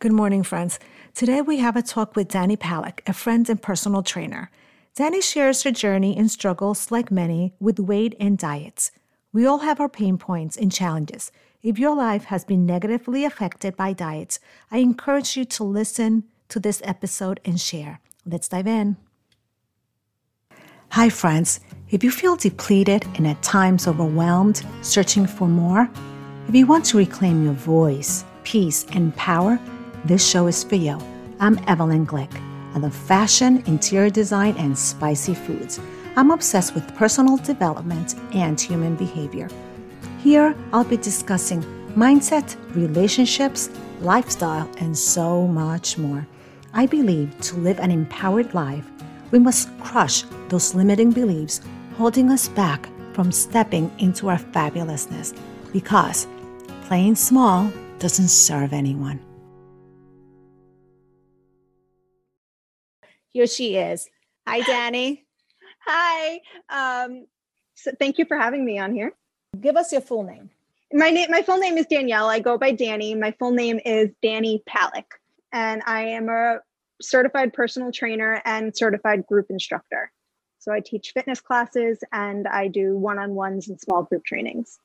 Good morning, friends. Today we have a talk with Danny Palick, a friend and personal trainer. Danny shares her journey and struggles, like many, with weight and diets. We all have our pain points and challenges. If your life has been negatively affected by diets, I encourage you to listen to this episode and share. Let's dive in. Hi, friends. If you feel depleted and at times overwhelmed, searching for more, if you want to reclaim your voice, peace, and power, this show is for you. I'm Evelyn Glick. I love fashion, interior design, and spicy foods. I'm obsessed with personal development and human behavior. Here, I'll be discussing mindset, relationships, lifestyle, and so much more. I believe to live an empowered life, we must crush those limiting beliefs holding us back from stepping into our fabulousness because playing small doesn't serve anyone. Here she is. Hi, Danny. Hi. Um, so thank you for having me on here. Give us your full name. My name, my full name is Danielle. I go by Danny. My full name is Danny Palick, and I am a certified personal trainer and certified group instructor. So I teach fitness classes and I do one-on-ones and small group trainings.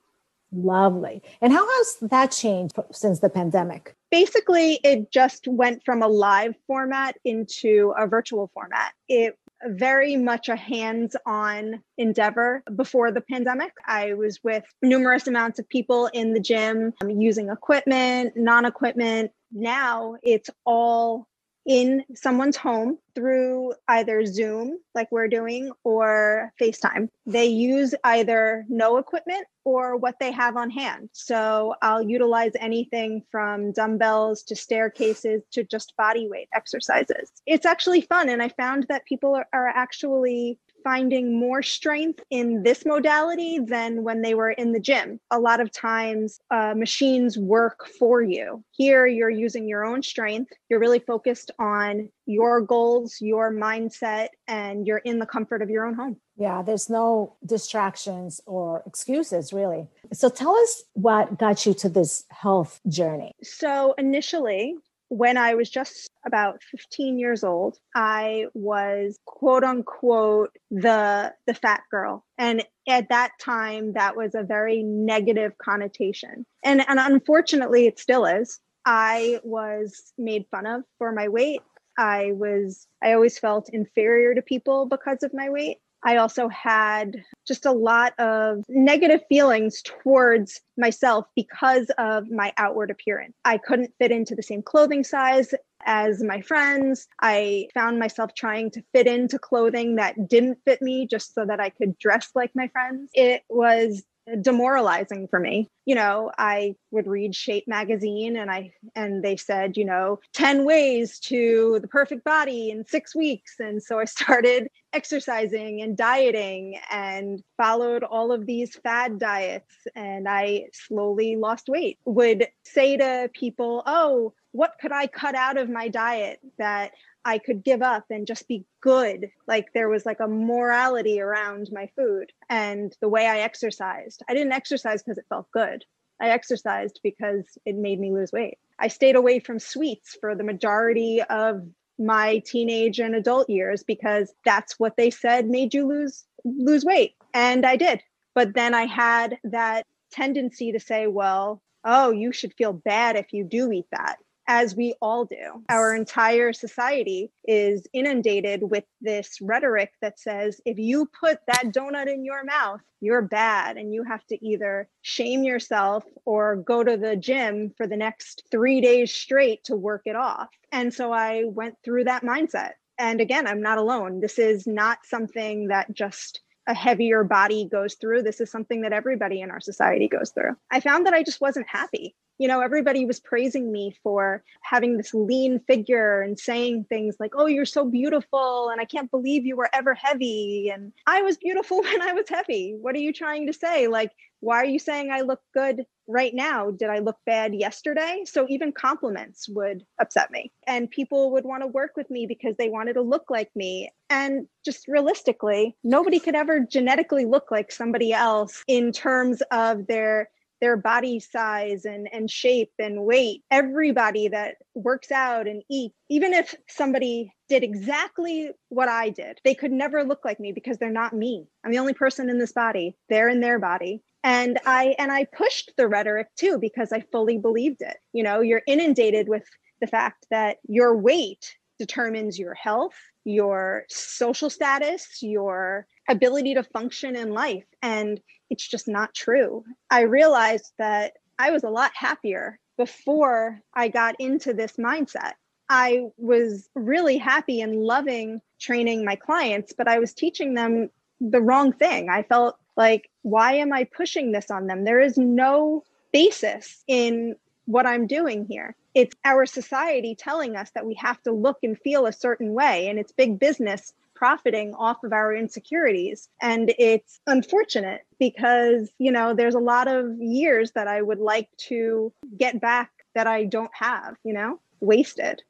Lovely. And how has that changed since the pandemic? Basically, it just went from a live format into a virtual format. It very much a hands on endeavor before the pandemic. I was with numerous amounts of people in the gym um, using equipment, non equipment. Now it's all in someone's home through either Zoom, like we're doing, or FaceTime. They use either no equipment or what they have on hand. So I'll utilize anything from dumbbells to staircases to just body weight exercises. It's actually fun. And I found that people are, actually finding more strength in this modality than when they were in the gym. A lot of times, uh, machines work for you. Here, you're using your own strength. You're really focused on your goals, your mindset, and you're in the comfort of your own home. Yeah, there's no distractions or excuses really. So tell us what got you to this health journey. So initially, when I was just about 15 years old, I was quote unquote the the fat girl. And at that time that was a very negative connotation. And and unfortunately it still is. I was made fun of for my weight. I was I always felt inferior to people because of my weight. I also had just a lot of negative feelings towards myself because of my outward appearance. I couldn't fit into the same clothing size as my friends. I found myself trying to fit into clothing that didn't fit me just so that I could dress like my friends. It was demoralizing for me. You know, I would read Shape magazine and I and they said, you know, 10 ways to the perfect body in 6 weeks and so I started exercising and dieting and followed all of these fad diets and I slowly lost weight. Would say to people, "Oh, what could I cut out of my diet that I could give up and just be good. Like there was like a morality around my food and the way I exercised. I didn't exercise because it felt good. I exercised because it made me lose weight. I stayed away from sweets for the majority of my teenage and adult years because that's what they said made you lose lose weight and I did. But then I had that tendency to say, well, oh, you should feel bad if you do eat that as we all do. Our entire society is inundated with this rhetoric that says if you put that donut in your mouth, you're bad and you have to either shame yourself or go to the gym for the next three days straight to work it off. And so I went through that mindset. And again, I'm not alone. This is not something that just a heavier body goes through. This is something that everybody in our society goes through. I found that I just wasn't happy you know everybody was praising me for having this lean figure and saying things like oh you're so beautiful and i can't believe you were ever heavy and i was beautiful when i was heavy. What are you trying to say? Like why are you saying i look good right now? Did i look bad yesterday? So even compliments would upset me. And people would want to work with me because they wanted to look like me. And just realistically nobody could ever genetically look like somebody else in terms of their their body size and, and shape and weight. Everybody that works out and eats, even if somebody did exactly what I did, they could never look like me because they're not me. I'm the only person in this body. They're in their body and i and i pushed the rhetoric too because i fully believed it you know you're inundated with the fact that your weight determines your health your social status your ability to function in life. And it's just not true. I realized that i was a lot happier before i got into this mindset. I was really happy and loving training my clients but i was teaching them the wrong thing. I felt like, why am I pushing this on them? There is no basis in what I'm doing here. It's our society telling us that we have to look and feel a certain way, and it's big business profiting off of our insecurities. And it's unfortunate because, you know, there's a lot of years that I would like to get back that I don't have, you know, wasted.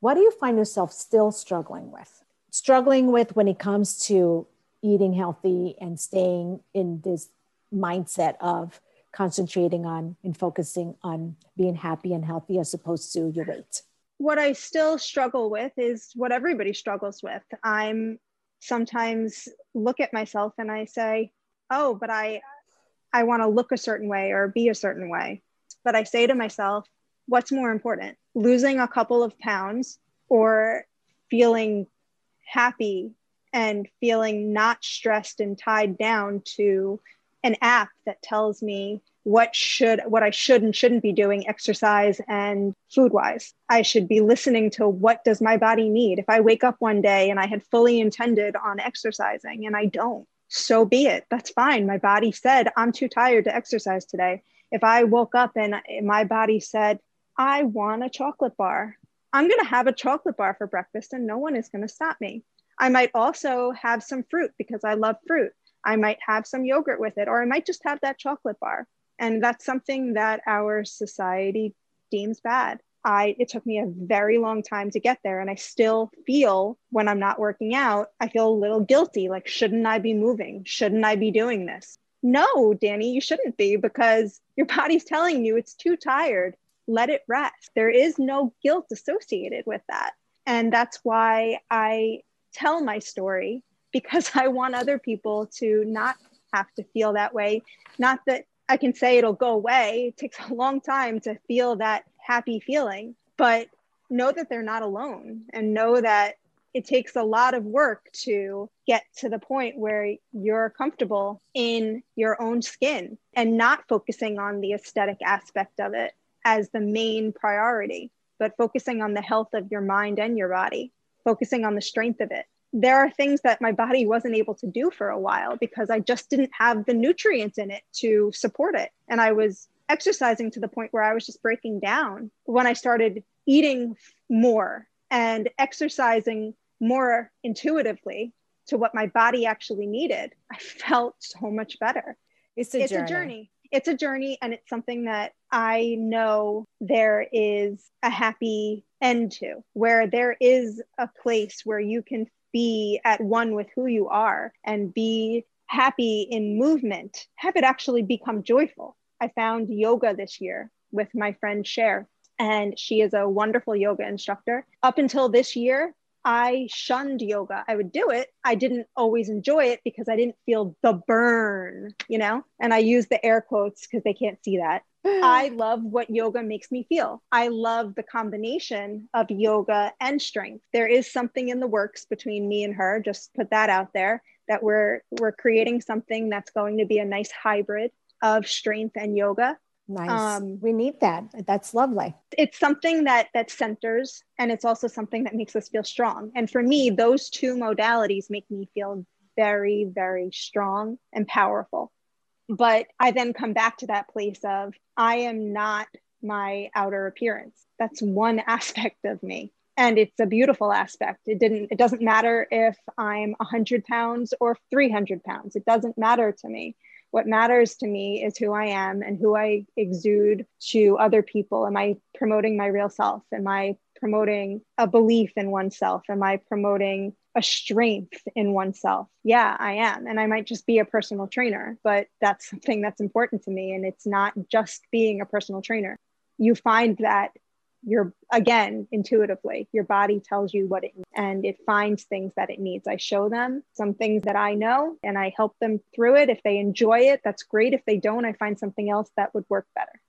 What do you find yourself still struggling with? Struggling with when it comes to eating healthy and staying in this mindset of concentrating on and focusing on being happy and healthy as opposed to your weight? What I still struggle with is what everybody struggles with. I'm sometimes look at myself and I say, "Oh, but I I want to look a certain way or be a certain way." But I say to myself, what's more important? Losing a couple of pounds or feeling happy and feeling not stressed and tied down to an app that tells me what should what I should and shouldn't be doing exercise and food wise. I should be listening to what does my body need. If I wake up one day and I had fully intended on exercising and I don't, so be it. That's fine. My body said I'm too tired to exercise today. If I woke up and my body said I want a chocolate bar, I'm going to have a chocolate bar for breakfast and no one is going to stop me. I might also have some fruit because I love fruit. I might have some yogurt with it, or I might just have that chocolate bar. And that's something that our society deems bad. I it took me a very long time to get there and I still feel when I'm not working out, I feel a little guilty like shouldn't I be moving? Shouldn't I be doing this? No, Danny, you shouldn't be because your body's telling you it's too tired. Let it rest. There is no guilt associated with that. And that's why I tell my story because I want other people to not have to feel that way. Not that I can say it'll go away, it takes a long time to feel that happy feeling, but know that they're not alone and know that it takes a lot of work to get to the point where you're comfortable in your own skin and not focusing on the aesthetic aspect of it as the main priority, but focusing on the health of your mind and your body focusing on the strength of it. There are things that my body wasn't able to do for a while because I just didn't have the nutrients in it to support it. And I was exercising to the point where I was just breaking down. When I started eating more and exercising more intuitively to what my body actually needed, I felt so much better. It's a it's journey. a journey. It's a journey, and it's something that I know there is a happy end to, where there is a place where you can be at one with who you are and be happy in movement, have it actually become joyful. I found yoga this year with my friend Cher, and she is a wonderful yoga instructor. Up until this year, I shunned yoga. I would do it. I didn't always enjoy it because I didn't feel the burn, you know? And I use the air quotes because they can't see that. I love what yoga makes me feel. I love the combination of yoga and strength. There is something in the works between me and her, just put that out there that we're we're creating something that's going to be a nice hybrid of strength and yoga. Nice. Um, we need that. That's lovely. It's something that that centers and it's also something that makes us feel strong. And for me, those two modalities make me feel very very strong and powerful but I then come back to that place of I am not my outer appearance. That's one aspect of me. And it's a beautiful aspect. It didn't, it doesn't matter if I'm 100 pounds or 300 pounds. It doesn't matter to me. What matters to me is who I am and who I exude to other people. Am I promoting my real self? Am I promoting a belief in oneself? Am I promoting a strength in oneself. Yeah, I am. And I might just be a personal trainer, but that's something that's important to me. And it's not just being a personal trainer. You find that you're again intuitively your body tells you what it and it finds things that it needs. I show them some things that i know and i help them through it. If they enjoy it that's great. If they don't i find something else that would work better.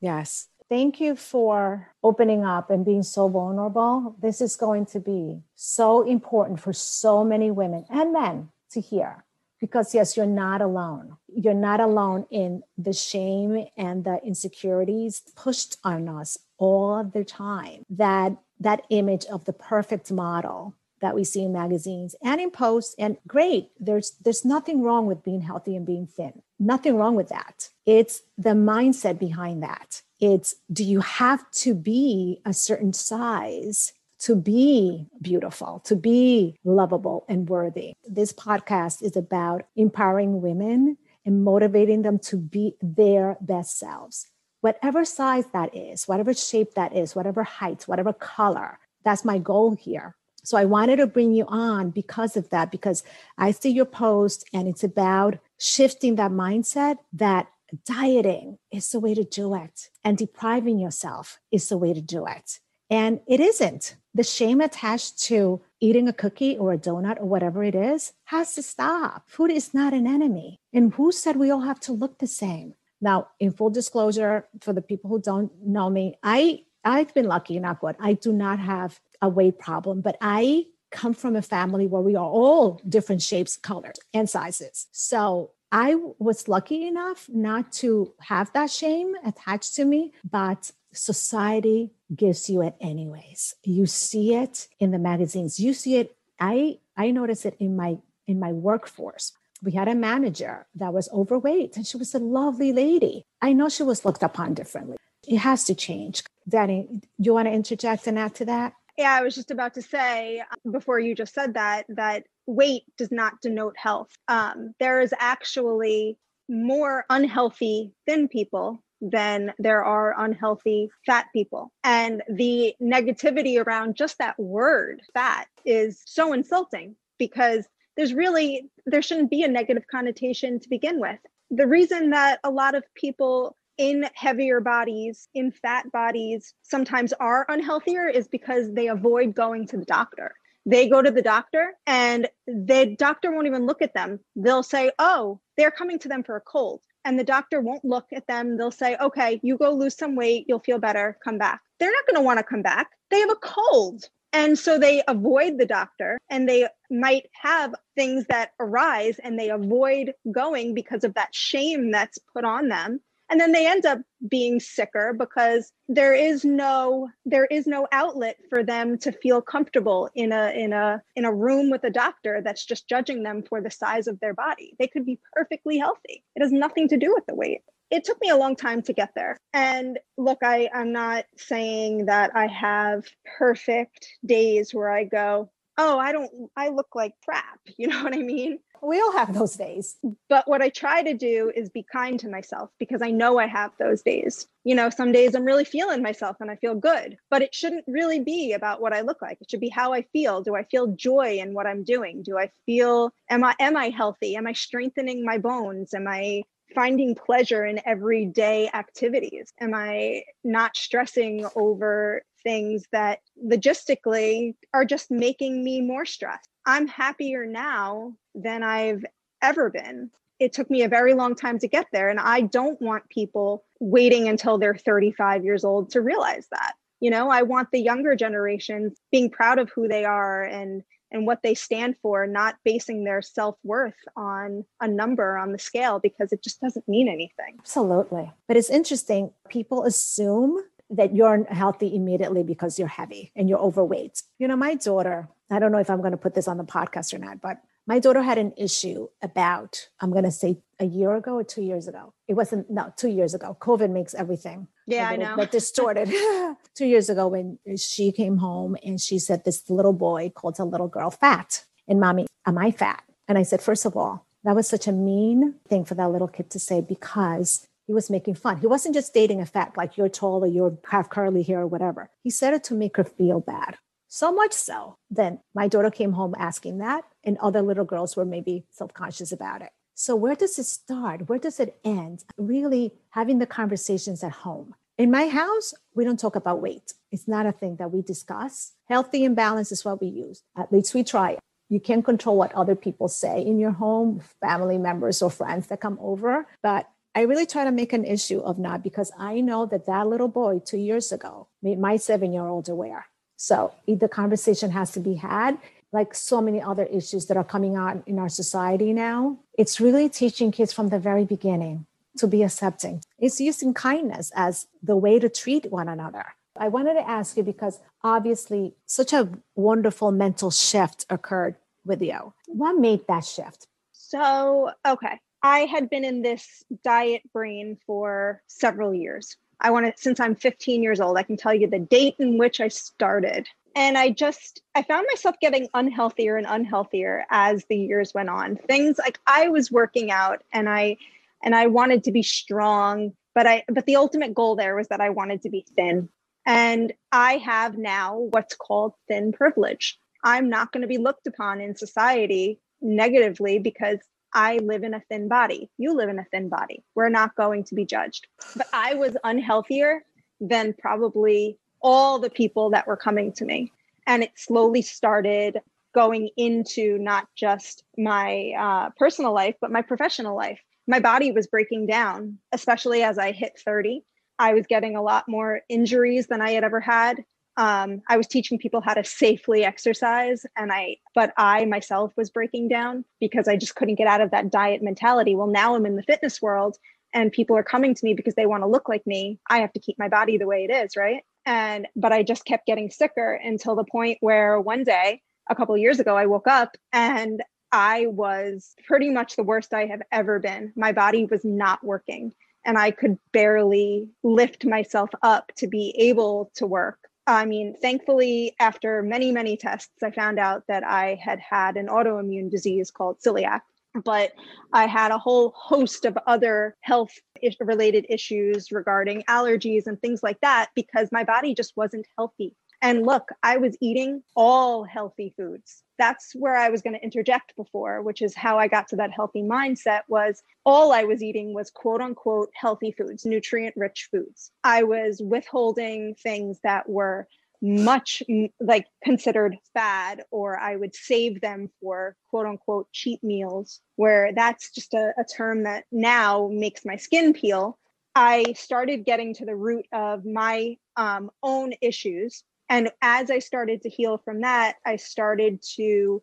Yes. Thank you for opening up and being so vulnerable. This is going to be so important for so many women and men to hear because, yes, you're not alone. You're not alone in the shame and the insecurities pushed on us all the time. That that image of the perfect model that we see in magazines and in posts and great there's there's nothing wrong with being healthy and being thin nothing wrong with that it's the mindset behind that it's do you have to be a certain size to be beautiful, to be lovable and worthy? This podcast is about empowering women and motivating them to be their best selves. Whatever size that is, whatever shape that is, whatever height, whatever color, that's my goal here. So I wanted to bring you on because of that, because I see your post and it's about shifting that mindset that dieting is the way to do it and depriving yourself is the way to do it. And it isn't. The shame attached to eating a cookie or a donut or whatever it is has to stop. Food is not an enemy. And who said we all have to look the same? Now, in full disclosure, for the people who don't know me, I I've been lucky, not good. I do not have a weight problem, but I come from a family where we are all different shapes, colors, and sizes. So I was lucky enough not to have that shame attached to me, but society gives you it anyways. You see it in the magazines. You see it. I I notice it in my in my workforce. We had a manager that was overweight and she was a lovely lady. I know she was looked upon differently. It has to change. Danny, you want to interject and add to that? Yeah, I was just about to say uh, before you just said that that weight does not denote health. Um, there is actually more unhealthy thin people than there are unhealthy fat people. And the negativity around just that word, fat, is so insulting because there's really, there shouldn't be a negative connotation to begin with. The reason that a lot of people in heavier bodies, in fat bodies, sometimes are unhealthier is because they avoid going to the doctor. They go to the doctor and the doctor won't even look at them. They'll say, Oh, they're coming to them for a cold. And the doctor won't look at them. They'll say, Okay, you go lose some weight. You'll feel better. Come back. They're not going to want to come back. They have a cold. And so they avoid the doctor and they might have things that arise and they avoid going because of that shame that's put on them. And then they end up being sicker because there is no there is no outlet for them to feel comfortable in a in a in a room with a doctor that's just judging them for the size of their body. They could be perfectly healthy. It has nothing to do with the weight it took me a long time to get there and look i i'm not saying that i have perfect days where i go oh i don't i look like crap you know what i mean we all have those days. But what I try to do is be kind to myself because I know I have those days. You know, some days I'm really feeling myself and I feel good, but it shouldn't really be about what I look like. It should be how I feel. Do I feel joy in what I'm doing? Do I feel am I am I healthy? Am I strengthening my bones? Am I finding pleasure in everyday activities? Am I not stressing over things that logistically are just making me more stressed? I'm happier now than I've ever been. It took me a very long time to get there. And I don't want people waiting until they're 35 years old to realize that. You know, I want the younger generations being proud of who they are and and what they stand for, not basing their self worth on a number on the scale because it just doesn't mean anything. Absolutely. But it's interesting. People assume that you're healthy immediately because you're heavy and you're overweight. You know, my daughter, I don't know if I'm going to put this on the podcast or not, but my daughter had an issue about, I'm going to say a year ago or two years ago. It wasn't, no, two years ago. COVID makes everything. Yeah, I know. But distorted. two years ago when she came home and she said, This little boy called a little girl fat. And mommy, am I fat? And I said, First of all, that was such a mean thing for that little kid to say because he was making fun. He wasn't just dating a fat, like you're tall or you're have curly hair or whatever. He said it to make her feel bad. So much so, then my daughter came home asking that, and other little girls were maybe self conscious about it. So, where does it start? Where does it end? Really having the conversations at home. In my house, we don't talk about weight. It's not a thing that we discuss. Healthy and balanced is what we use. At least we try. You can't control what other people say in your home, family members or friends that come over. But I really try to make an issue of not because I know that that little boy two years ago made my seven year old aware. So the conversation has to be had, like so many other issues that are coming out in our society now. It's really teaching kids from the very beginning to be accepting. It's using kindness as the way to treat one another. I wanted to ask you because obviously such a wonderful mental shift occurred with you. What made that shift? So, okay. I had been in this diet brain for several years. I want to, since I'm 15 years old, I can tell you the date in which I started. And I just, I found myself getting unhealthier and unhealthier as the years went on. Things like I was working out and I, and I wanted to be strong, but I, but the ultimate goal there was that I wanted to be thin. And I have now what's called thin privilege. I'm not going to be looked upon in society negatively because I live in a thin body. You live in a thin body. We're not going to be judged. But I was unhealthier than probably all the people that were coming to me. And it slowly started going into not just my uh, personal life, but my professional life. My body was breaking down, especially as I hit 30. I was getting a lot more injuries than I had ever had um, I was teaching people how to safely exercise, and I, but I myself was breaking down because I just couldn't get out of that diet mentality. Well, now I'm in the fitness world, and people are coming to me because they want to look like me. I have to keep my body the way it is, right? And but I just kept getting sicker until the point where one day, a couple years ago, I woke up and I was pretty much the worst I have ever been. My body was not working and I could barely lift myself up to be able to work. I mean, thankfully, after many, many tests, I found out that I had had an autoimmune disease called celiac. But I had a whole host of other health related issues regarding allergies and things like that because my body just wasn't healthy. And look, I was eating all healthy foods. That's where I was going to interject before, which is how I got to that healthy mindset was all I was eating was quote unquote healthy foods, nutrient rich foods. I was withholding things that were much like considered bad or i would save them for quote unquote cheap meals where that's just a, a term that now makes my skin peel i started getting to the root of my um, own issues and as I started to heal from that, I started to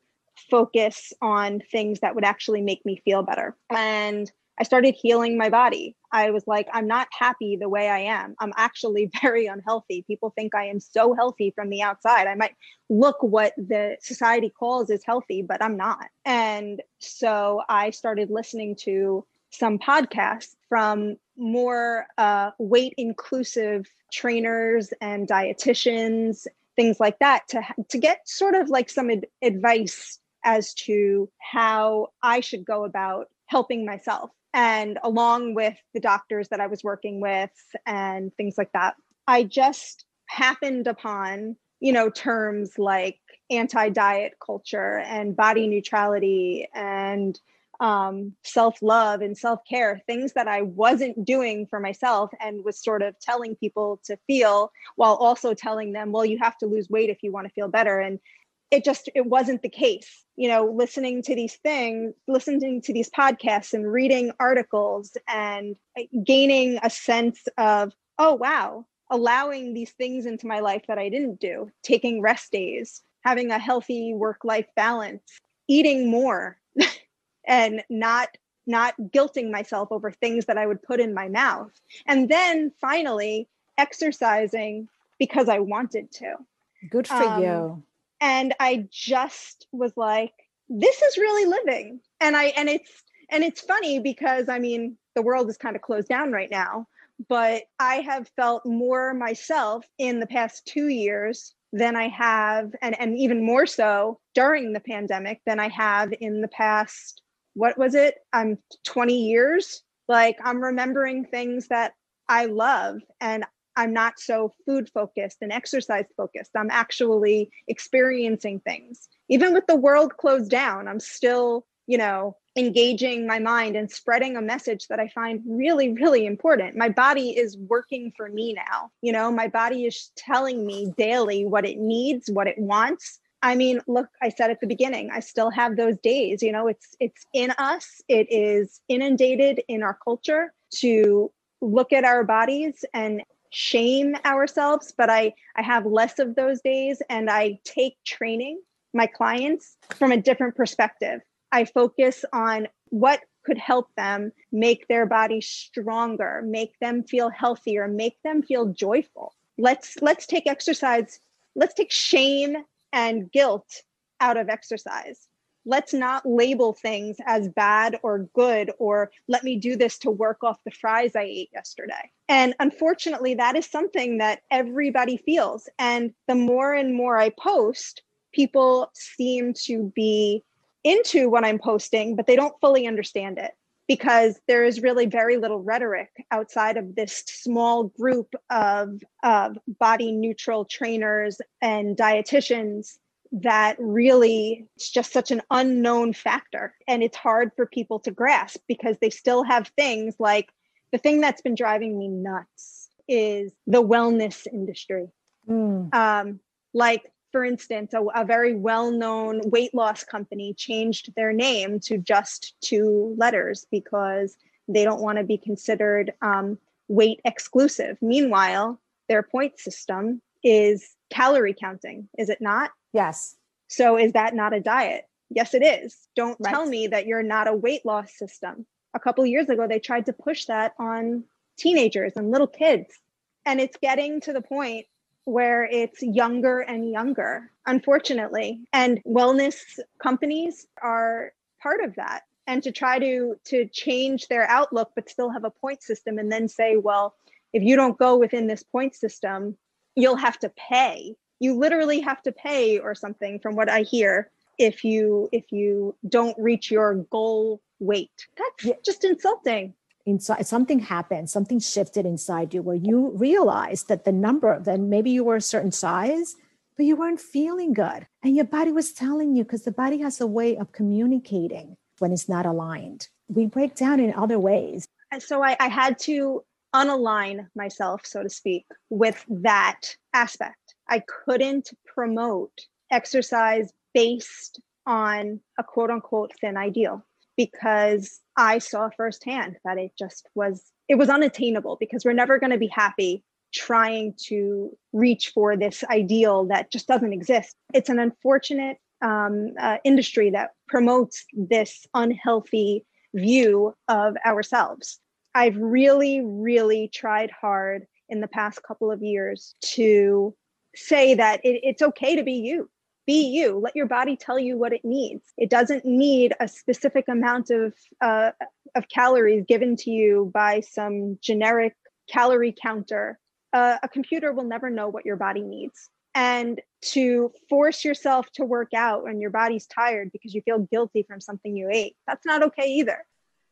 focus on things that would actually make me feel better. And I started healing my body. I was like, I'm not happy the way I am. I'm actually very unhealthy. People think I am so healthy from the outside. I might look what the society calls as healthy, but I'm not. And so I started listening to some podcasts from more uh, weight inclusive trainers and dietitians, things like that, to to get sort of like some ad- advice as to how I should go about helping myself. And along with the doctors that I was working with and things like that, I just happened upon you know terms like anti-diet culture and body neutrality and um, self love and self care, things that I wasn't doing for myself and was sort of telling people to feel while also telling them, well, you have to lose weight if you want to feel better. And it just it wasn't the case you know listening to these things listening to these podcasts and reading articles and uh, gaining a sense of oh wow allowing these things into my life that i didn't do taking rest days having a healthy work life balance eating more and not not guilting myself over things that I would put in my mouth. And then finally exercising because I wanted to. Good for um, you. And I just was like, this is really living. And I and it's and it's funny because I mean, the world is kind of closed down right now, but I have felt more myself in the past 2 years than I have and and even more so during the pandemic than I have in the past what was it? I'm um, 20 years. Like I'm remembering things that I love and I'm not so food focused and exercise focused. I'm actually experiencing things. Even with the world closed down, I'm still, you know, engaging my mind and spreading a message that I find really, really important. My body is working for me now. You know, my body is telling me daily what it needs, what it wants. I mean, look, I said at the beginning, I still have those days, you know, it's it's in us. It is inundated in our culture to look at our bodies and shame ourselves, but I I have less of those days and I take training my clients from a different perspective. I focus on what could help them make their body stronger, make them feel healthier, make them feel joyful. Let's let's take exercise, let's take shame and guilt out of exercise. Let's not label things as bad or good or let me do this to work off the fries I ate yesterday. And unfortunately, that is something that everybody feels. And the more and more I post, people seem to be into what I'm posting, but they don't fully understand it because there is really very little rhetoric outside of this small group of, of body neutral trainers and dietitians that really it's just such an unknown factor and it's hard for people to grasp because they still have things like the thing that's been driving me nuts is the wellness industry mm. um, like for instance, a, a very well known weight loss company changed their name to just two letters because they don't want to be considered um, weight exclusive. Meanwhile, their point system is calorie counting, is it not? Yes. So is that not a diet? Yes, it is. Don't right. tell me that you're not a weight loss system. A couple years ago, they tried to push that on teenagers and little kids. And it's getting to the point where it's younger and younger, unfortunately. And wellness companies are part of that. And to try to to change their outlook but still have a point system and then say, well, if you don't go within this point system, you'll have to pay. You literally have to pay or something from what I hear if you if you don't reach your goal weight. That's yeah. just insulting. Inside something happened something shifted inside you where you realized that the number then maybe you were a certain size but you weren't feeling good. And your body was telling you because the body has a way of communicating when it's not aligned. We break down in other ways. And so I, I had to unalign myself so to speak with that aspect i couldn't promote exercise based on a quote unquote thin ideal because I saw firsthand that it just was it was unattainable because we're never going to be happy trying to reach for this ideal that just doesn't exist. It's an unfortunate um, uh, industry that promotes this unhealthy view of ourselves. I've really, really tried hard in the past couple of years to say that it, it's okay to be you. Be you. Let your body tell you what it needs. It doesn't need a specific amount of uh, of calories given to you by some generic calorie counter. Uh, a computer will never know what your body needs. And to force yourself to work out when your body's tired because you feel guilty from something you ate that's not okay either.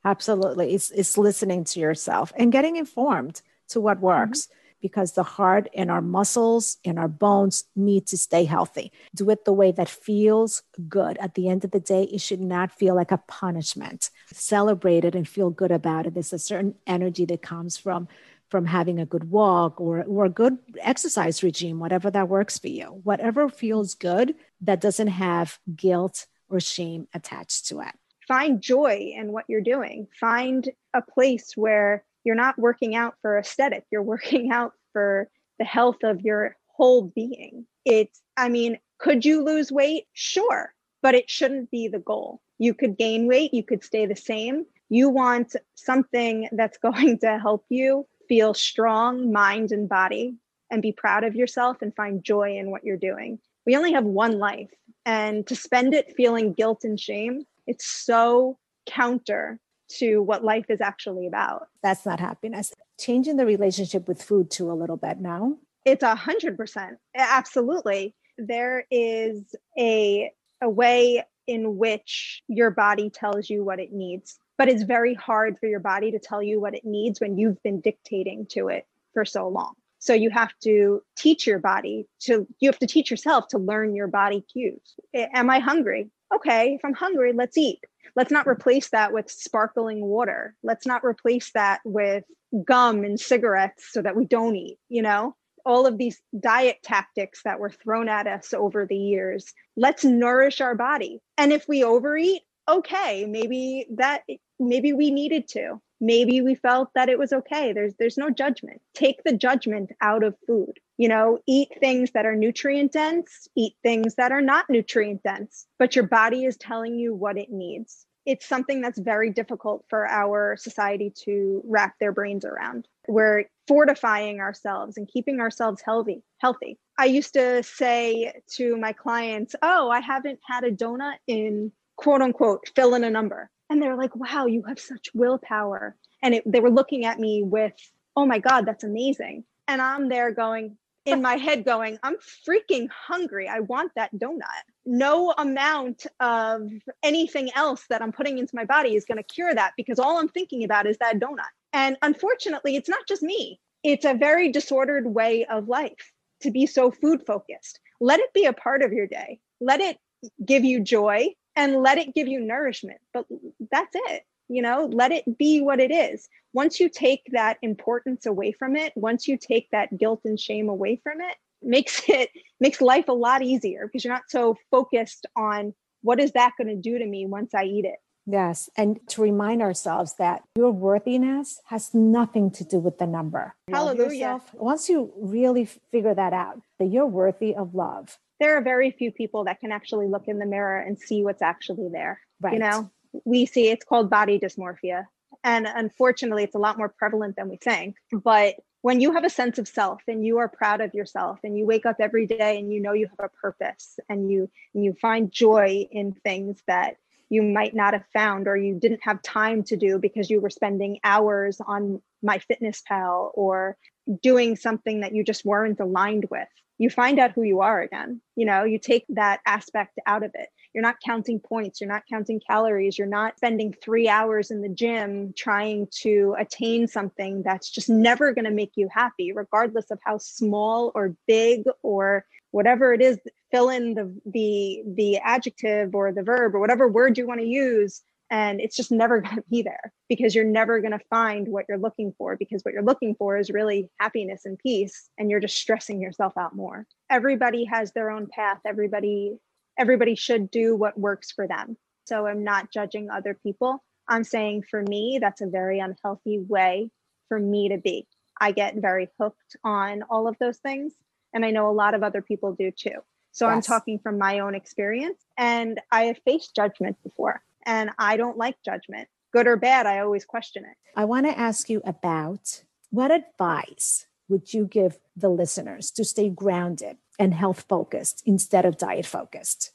Absolutely. It's, it's listening to yourself and getting informed to what works. Mm-hmm because the heart and our muscles and our bones need to stay healthy. Do it the way that feels good. At the end of the day, it should not feel like a punishment. Celebrate it and feel good about it. There's a certain energy that comes from from having a good walk or, or a good exercise regime, whatever that works for you. Whatever feels good that doesn't have guilt or shame attached to it. Find joy in what you're doing. Find a place where you're not working out for aesthetic you're working out for the health of your whole being. It's i mean could you lose weight? Sure but it shouldn't be the goal. You could gain weight you could stay the same. You want something that's going to help you feel strong mind and body and be proud of yourself and find joy in what you're doing. We only have one life and to spend it feeling guilt and shame it's so counter to what life is actually about. That's not happiness. Changing the relationship with food too a little bit now. It's a hundred percent. Absolutely. There is a a way in which your body tells you what it needs. But it's very hard for your body to tell you what it needs when you've been dictating to it for so long. So you have to teach your body to, you have to teach yourself to learn your body cues. Am I hungry? Okay, if I'm hungry, let's eat. Let's not replace that with sparkling water. Let's not replace that with gum and cigarettes so that we don't eat, you know? All of these diet tactics that were thrown at us over the years. Let's nourish our body. And if we overeat, okay, maybe that maybe we needed to maybe we felt that it was okay there's there's no judgment take the judgment out of food you know eat things that are nutrient dense eat things that are not nutrient dense but your body is telling you what it needs. It's something that's very difficult for our society to wrap their brains around. We're fortifying ourselves and keeping ourselves healthy healthy. I used to say to my clients oh i haven't had a donut in quote unquote fill in a number. And they're like wow you have such willpower. And it, they were looking at me with oh my god that's amazing. And i'm there going in my head going i'm freaking hungry. I want that donut. No amount of anything else that i'm putting into my body is going to cure that because all i'm thinking about is that donut. And unfortunately it's not just me. It's a very disordered way of life to be so food focused let it be a part of your day. Let it give you joy and let it give you nourishment. But that's it. You know, let it be what it is. Once you take that importance away from it, once you take that guilt and shame away from it, makes it makes life a lot easier because you're not so focused on what is that going to do to me once I eat it. Yes. And to remind ourselves that your worthiness has nothing to do with the number. Hallelujah. Once you really figure that out, that you're worthy of love, there are very few people that can actually look in the mirror and see what's actually there. Right. You know, we see it's called body dysmorphia. And unfortunately, it's a lot more prevalent than we think. But when you have a sense of self and you are proud of yourself and you wake up every day and you know you have a purpose and you and you find joy in things that you might not have found or you didn't have time to do because you were spending hours on MyFitnessPal or doing something that you just weren't aligned with you find out who you are again. You know, you take that aspect out of it. You're not counting points, you're not counting calories, you're not spending three hours in the gym trying to attain something that's just never going to make you happy, regardless of how small or big or whatever it is. Fill in the the the adjective or the verb or whatever word you want to use and it's just never going to be there because you're never going to find what you're looking for because what you're looking for is really happiness and peace and you're just stressing yourself out more everybody has their own path everybody everybody should do what works for them so i'm not judging other people i'm saying for me that's a very unhealthy way for me to be i get very hooked on all of those things and i know a lot of other people do too so yes. i'm talking from my own experience and i have faced judgment before and I don't like judgment. Good or bad, I always question it. I want to ask you about what advice would you give the listeners to stay grounded and health focused instead of diet focused?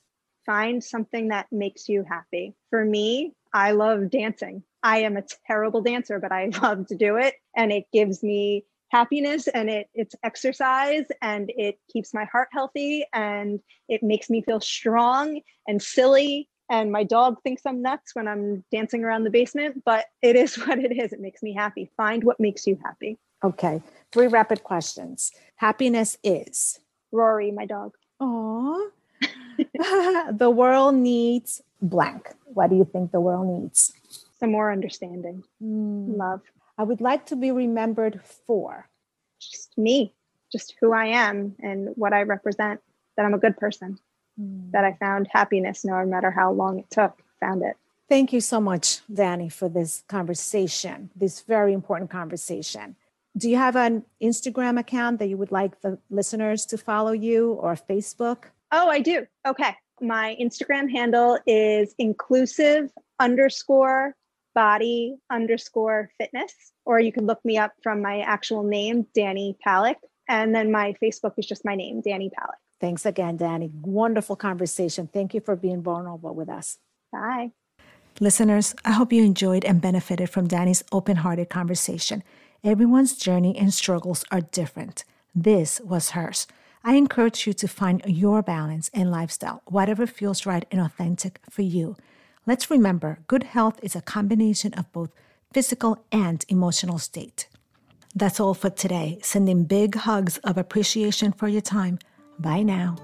Find something that makes you happy. For me, I love dancing. I am a terrible dancer, but I love to do it. And it gives me happiness and it it's exercise and it keeps my heart healthy and it makes me feel strong and silly and my dog thinks I'm nuts when I'm dancing around the basement, but it is what it is. It makes me happy. Find what makes you happy. Okay. Three rapid questions. Happiness is Rory, my dog. Aww. the world needs blank. What do you think the world needs? Some more understanding, mm. love. I would like to be remembered for just me, just who I am and what I represent, that I'm a good person mm. that I found happiness no matter how long it took, found it. Thank you so much, Danny, for this conversation, this very important conversation. Do you have an Instagram account that you would like the listeners to follow you or Facebook? Oh, I do. Okay. My Instagram handle is inclusive underscore body underscore fitness, or you can look me up from my actual name, Danny Palick. And then my Facebook is just my name, Danny Palick. Thanks again, Danny. Wonderful conversation. Thank you for being vulnerable with us. Bye. Listeners, I hope you enjoyed and benefited from Danny's open hearted conversation. Everyone's journey and struggles are different. This was hers. I encourage you to find your balance and lifestyle, whatever feels right and authentic for you. Let's remember good health is a combination of both physical and emotional state. That's all for today. Sending big hugs of appreciation for your time. Bye now.